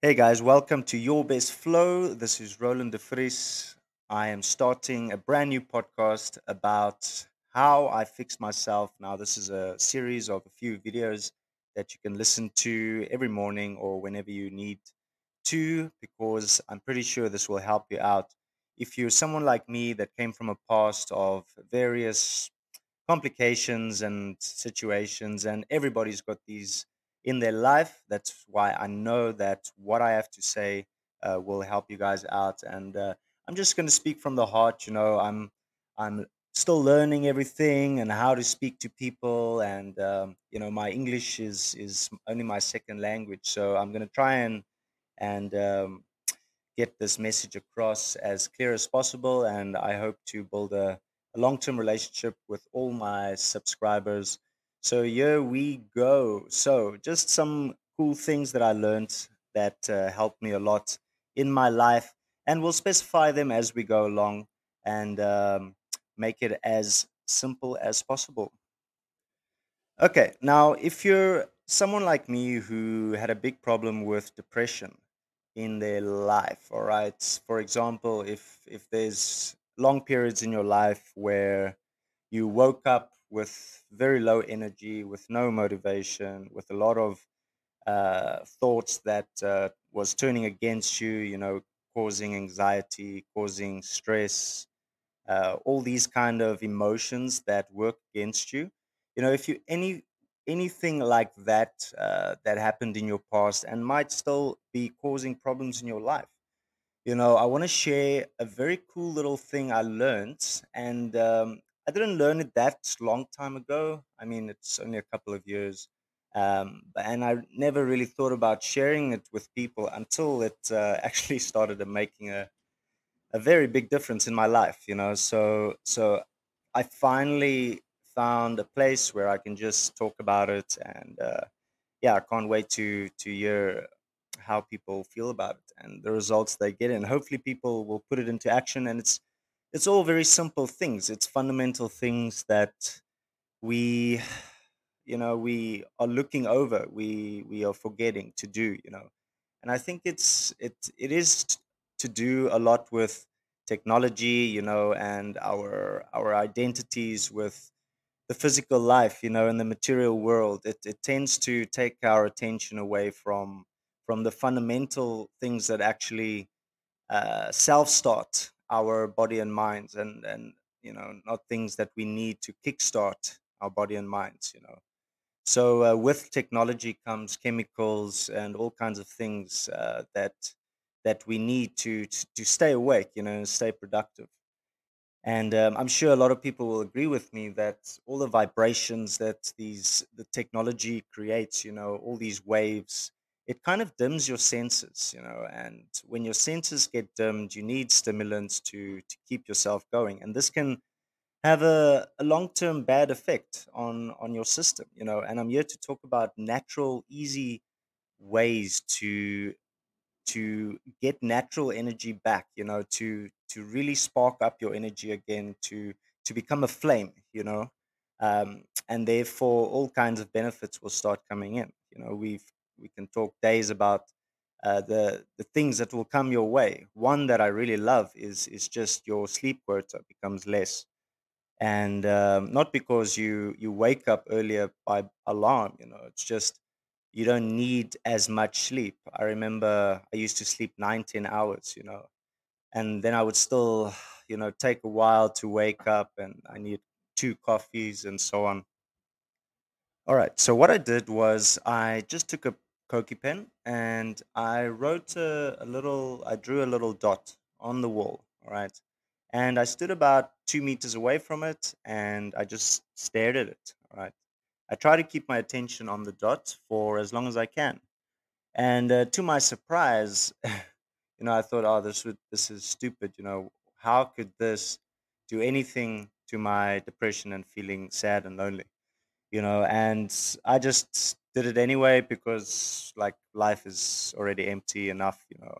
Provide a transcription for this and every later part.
Hey guys, welcome to Your Best Flow. This is Roland de Vries. I am starting a brand new podcast about how I fix myself. Now, this is a series of a few videos that you can listen to every morning or whenever you need to, because I'm pretty sure this will help you out. If you're someone like me that came from a past of various complications and situations, and everybody's got these in their life. That's why I know that what I have to say uh, will help you guys out. And uh, I'm just going to speak from the heart. You know, I'm I'm still learning everything and how to speak to people, and um, you know, my English is is only my second language, so I'm going to try and and um, get this message across as clear as possible. And I hope to build a, a long term relationship with all my subscribers. So, here we go. So, just some cool things that I learned that uh, helped me a lot in my life. And we'll specify them as we go along and um, make it as simple as possible. Okay, now if you're someone like me who had a big problem with depression in their life, all right, for example, if if there's long periods in your life where you woke up with very low energy, with no motivation, with a lot of uh, thoughts that uh, was turning against you, you know, causing anxiety, causing stress, uh, all these kind of emotions that work against you. You know if you any anything like that uh, that happened in your past and might still be causing problems in your life. You know i want to share a very cool little thing i learned and um, i didn't learn it that long time ago. I mean it's only a couple of years um, and i never really thought about sharing it with people until it uh, actually started making a a very big difference in my life you know? So so i finally found a place where i can just talk about it and uh, yeah i can't wait to to hear how people feel about it and the results they get and hopefully people will put it into action and it's it's all very simple things. It's fundamental things that we you know we are looking over we we are forgetting to do you know. And i think it's it it is to do a lot with technology you know and our our identities with the physical life you know in the material world. It, it tends to take our attention away from from the fundamental things that actually uh, self start our body and minds and and you know not things that we need to kickstart our body and minds you know so uh, with technology comes chemicals and all kinds of things uh, that that we need to, to to stay awake, you know, and stay productive. And um, I'm sure a lot of people will agree with me that all the vibrations that these the technology creates, you know, all these waves, it kind of dims your senses, you know. And when your senses get dimmed, you need stimulants to to keep yourself going. And this can have a, a long-term bad effect on on your system you know and i'm here to talk about natural easy ways to to get natural energy back you know to to really spark up your energy again to to become a flame you know um, and therefore all kinds of benefits will start coming in you know we've we can talk days about uh, the the things that will come your way. One that i really love is is just your sleep quota becomes less. And um, not because you you wake up earlier by alarm you know it's just you don't need as much sleep. I remember i used to sleep 19 hours you know and then i would still you know take a while to wake up and i need two coffees and so on. All right so what i did was i just took a Koki pen and i wrote a, a little i drew a little dot on the wall all right and I stood about two meters away from it and I just stared at it. All right. I try to keep my attention on the dot for as long as I can. And uh, to my surprise, you know, I thought, oh, this would, this is stupid. You know, how could this do anything to my depression and feeling sad and lonely? You know, and I just did it anyway because like life is already empty enough. You know,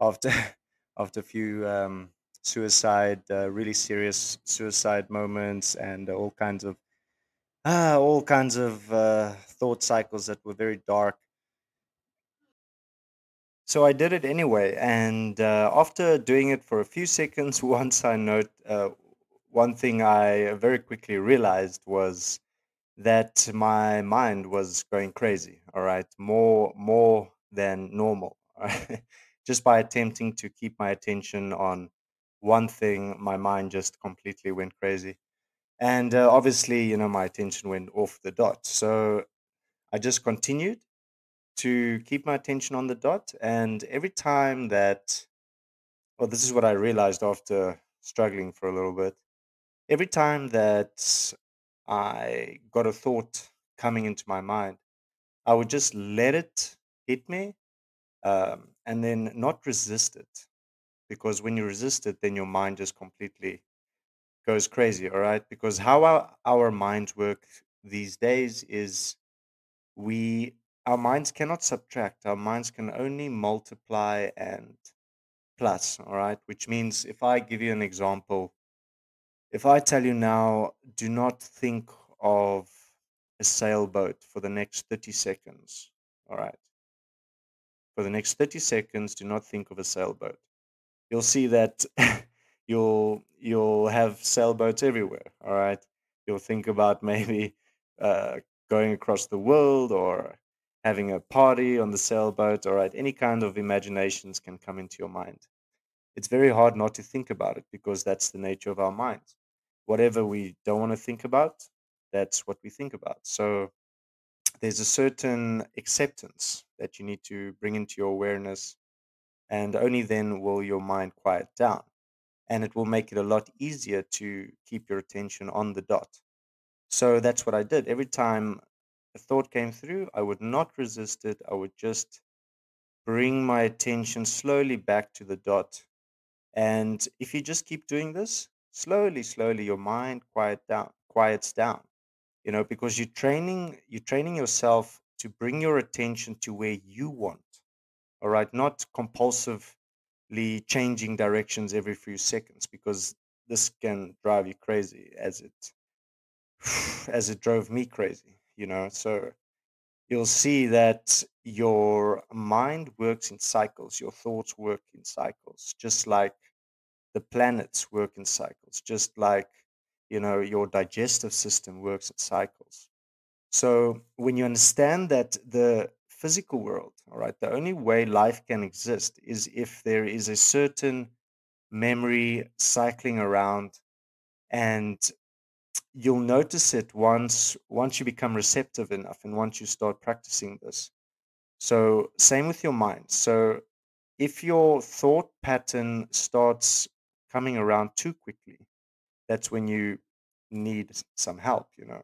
after after a few um, suicide, uh, really serious suicide moments, and all kinds of ah, all kinds of uh, thought cycles that were very dark. So I did it anyway, and uh, after doing it for a few seconds, once I note uh, one thing I very quickly realized was that my mind was going crazy. All right, more more than normal. right? Just by attempting to keep my attention on one thing, my mind just completely went crazy, and uh, obviously, you know, my attention went off the dot. So I just continued to keep my attention on the dot, and every time that well, this is what I realized after struggling for a little bit. Every time that I got a thought coming into my mind, I would just let it hit me um, and then not resist it. Because when you resist it, then your mind just completely goes crazy. All right. Because how our, our minds work these days is we, our minds cannot subtract, our minds can only multiply and plus. All right. Which means if I give you an example, If I tell you now, do not think of a sailboat for the next 30 seconds. All right. For the next 30 seconds, do not think of a sailboat. You'll see that you'll you'll have sailboats everywhere. All right. You'll think about maybe uh, going across the world or having a party on the sailboat. All right. Any kind of imaginations can come into your mind. it's very hard not to think about it because that's the nature of our minds. Whatever we don't want to think about, that's what we think about. So there's a certain acceptance that you need to bring into your awareness, and only then will your mind quiet down. And it will make it a lot easier to keep your attention on the dot. So that's what I did. Every time a thought came through, I would not resist it. I would just bring my attention slowly back to the dot And if you just keep doing this, slowly, slowly your mind quiet down, quiets down, you know, because you're training, you're training yourself to bring your attention to where you want. All right. Not compulsively changing directions every few seconds because this can drive you crazy as it as it drove me crazy, you know. So you'll see that your mind works in cycles, your thoughts work in cycles, just like the planets work in cycles, just like you know your digestive system works in cycles. So when you understand that the physical world, all right, the only way life can exist is if there is a certain memory cycling around, and you'll notice it once once you become receptive enough and once you start practicing this. So same with your mind. So if your thought pattern starts coming around too quickly, that's when you need some help, you know.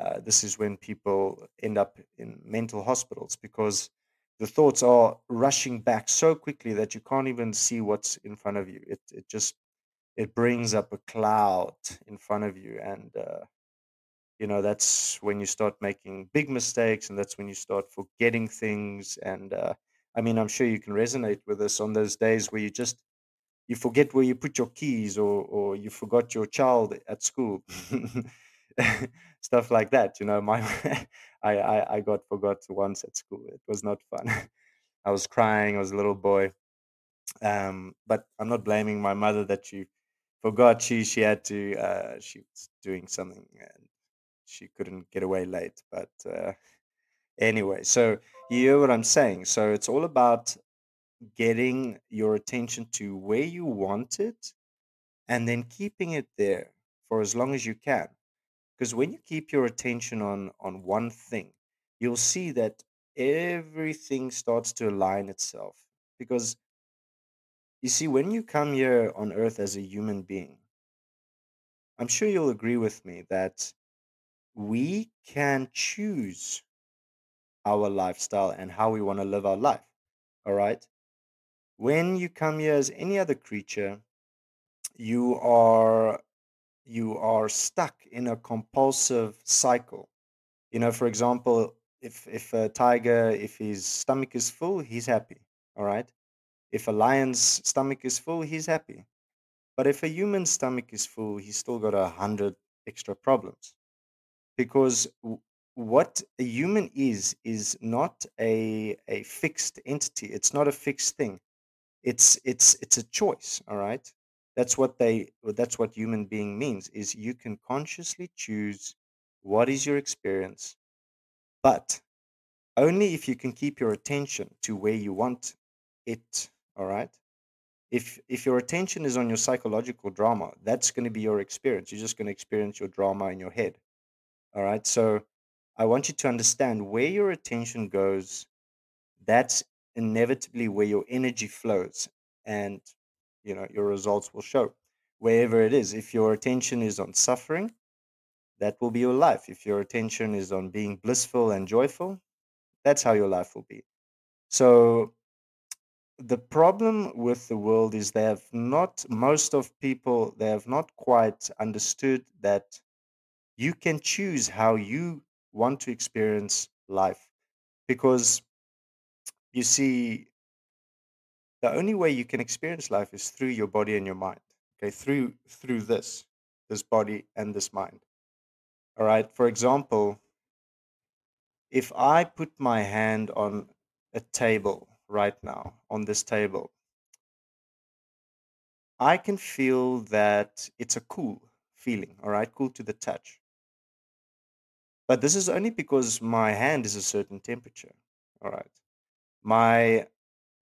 Uh, this is when people end up in mental hospitals because the thoughts are rushing back so quickly that you can't even see what's in front of you. It it just it brings up a cloud in front of you, and uh, you know that's when you start making big mistakes, and that's when you start forgetting things. And uh, I mean, I'm sure you can resonate with this on those days where you just you forget where you put your keys or or you forgot your child at school. Stuff like that you know my I, I i got forgot once at school. It was not fun. I was crying i was a little boy. Um but i'm not blaming my mother that she forgot. She she had to uh she was doing something and she couldn't get away late. But uh anyway so you hear what i'm saying. So it's all about getting your attention to where you want it and then keeping it there for as long as you can. Because when you keep your attention on on one thing you'll see that everything starts to align itself. Because you see when you come here on earth as a human being i'm sure you'll agree with me that we can choose our lifestyle and how we want to live our life all right when you come here as any other creature you are you are stuck in a compulsive cycle. You know, for example, if if a tiger, if his stomach is full, he's happy. All right. If a lion's stomach is full, he's happy. But if a human's stomach is full, he's still got a hundred extra problems because what a human is is not a a fixed entity. It's not a fixed thing. It's it's it's a choice. All right. That's what they. That's what human being means. Is you can consciously choose what is your experience, but only if you can keep your attention to where you want it. All right. If if your attention is on your psychological drama, that's going to be your experience. You're just going to experience your drama in your head. All right. So I want you to understand where your attention goes, that's inevitably where your energy flows and you know your results will show. Wherever it is. If your attention is on suffering, that will be your life. If your attention is on being blissful and joyful, that's how your life will be. So the problem with the world is they have not most of people they have not quite understood that you can choose how you want to experience life because you see the only way you can experience life is through your body and your mind okay? Through through this this body and this mind all right? For example if i put my hand on a table right now on this table i can feel that it's a cool feeling all right? Cool to the touch. But this is only because my hand is a certain temperature all right my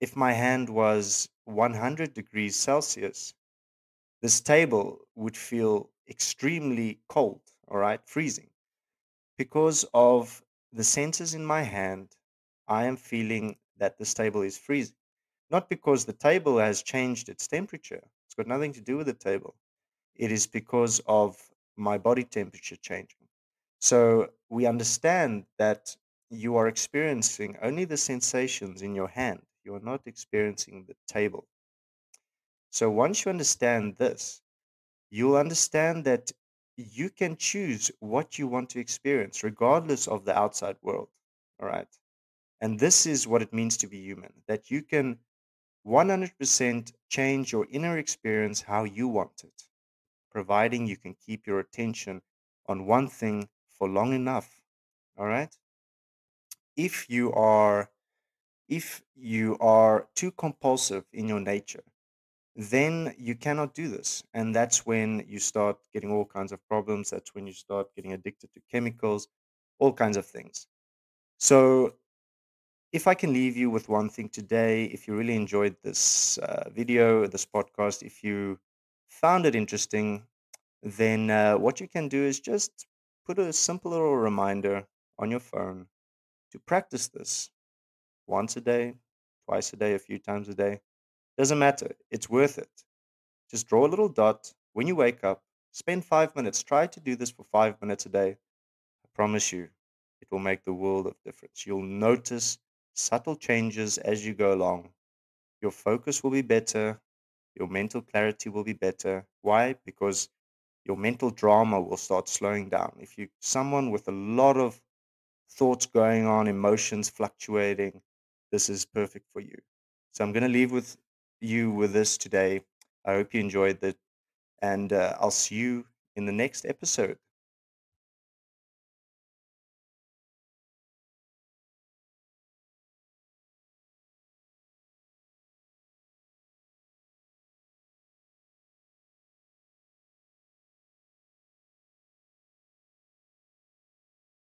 if my hand was 100 degrees celsius this table would feel extremely cold all right freezing. Because of the sensors in my hand i am feeling that this table is freezing. Not because the table has changed its temperature it's got nothing to do with the table it is because of my body temperature changing. So we understand that you are experiencing only the sensations in your hand. You are not experiencing the table. So once you understand this, you'll understand that you can choose what you want to experience, regardless of the outside world. All right. And this is what it means to be human that you can 100% change your inner experience how you want it, providing you can keep your attention on one thing for long enough. All right. If you are if you are too compulsive in your nature, then you cannot do this. And that's when you start getting all kinds of problems. That's when you start getting addicted to chemicals, all kinds of things. So, if I can leave you with one thing today, if you really enjoyed this uh, video, this podcast, if you found it interesting, then uh, what you can do is just put a simple little reminder on your phone to practice this once a day, twice a day, a few times a day. Doesn't matter. It's worth it. Just draw a little dot when you wake up. Spend five minutes. Try to do this for five minutes a day. I promise you, it will make the world of difference. You'll notice subtle changes as you go along. Your focus will be better. Your mental clarity will be better. Why? Because your mental drama will start slowing down. If you someone with a lot of thoughts going on, emotions fluctuating, this is perfect for you. So I'm going to leave with you with this today. I hope you enjoyed it, and uh, I'll see you in the next episode.